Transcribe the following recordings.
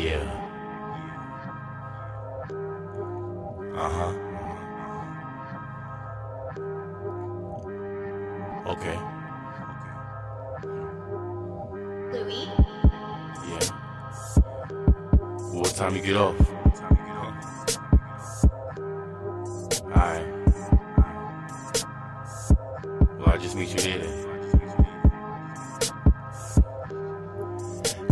Yeah. Uh huh. Okay. Louis? Yeah. What time you get off? Alright. Well, I'll just meet you there then.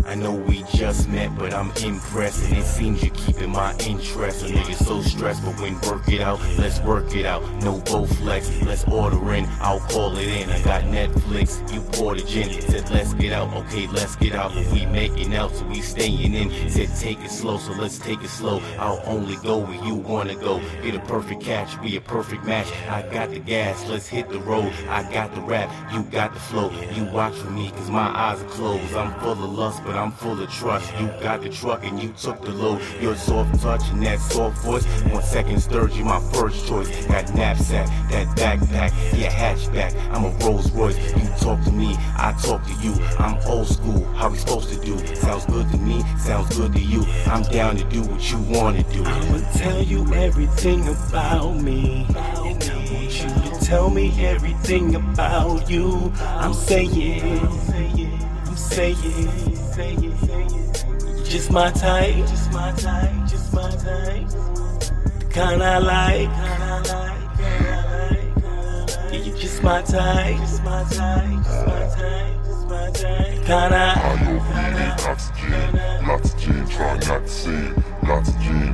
I know we just met, but I'm impressed, and it seems you're keeping my interest. A nigga so stressed, but when work it out, let's work it out. No Bowflex, let's order in. I'll call it in. I got Netflix, you poured a gin. Said let's get out, okay, let's get out. We making out, so we staying in. Said take it slow, so let's take it slow. I'll only go where you wanna go. Get a perfect catch, be a perfect match. I got the gas, let's hit the road. I got the rap, you got the flow. You watch for me, cause my eyes are closed. I'm full of lust, but I'm full of trust. You got the truck and you took the load. Your soft touch and that soft voice. One second stirred you my first choice. That knapsack, that backpack, yeah, hatchback. I'm a Rolls Royce. You talk to me, I talk to you. I'm old school, how we supposed to do? Sounds good to me, sounds good to you. I'm down to do what you wanna do. I'ma tell you everything about me. And I want you to tell me everything about you. I'm saying, I'm saying, just my type, just my type, just my type. Kind I like, kind I like, I I. Yeah, you're just my type, just my type, just my type, just my type. Kind I. Weed oxygen, lots of gin, try not to sin. Lots of gin,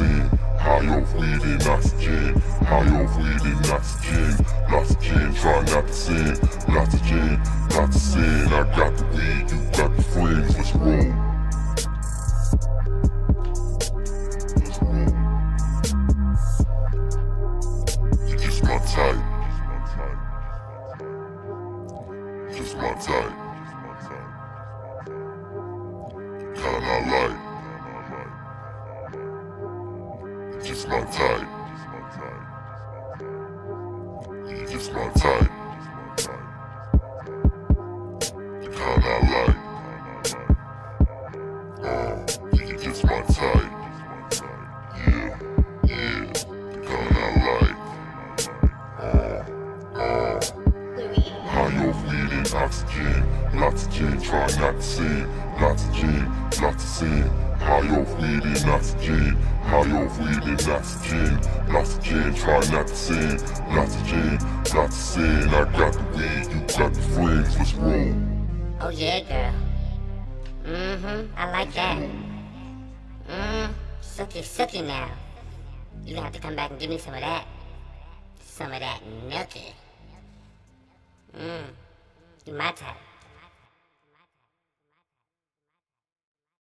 sin. High off weed and oxygen, high off weed and oxygen, lots of gin, try not to sin. Lots of gin, lots of sin. I got the weed, you got the flames, let's roll. Just my type. Just my type. Kinda like. My type. You just my type. You Kinda I like. Uh, you just my type. Yeah, yeah. Kinda I like. Uh. Louis? High off weed and oxygen, lots of gin, try not to sin. Lots of gin, lots of sin. High off weed and oxygen, high off weed oxygen, lots of gin, try not to sin. Of gin, of sin. I got the weed, you got the flames, let's roll. Oh yeah, girl. Mm-hmm. I like that. Mmm. Sookie, sookie now. You gonna have to come back and give me some of that. Some of that nookie. Mmm. You my type.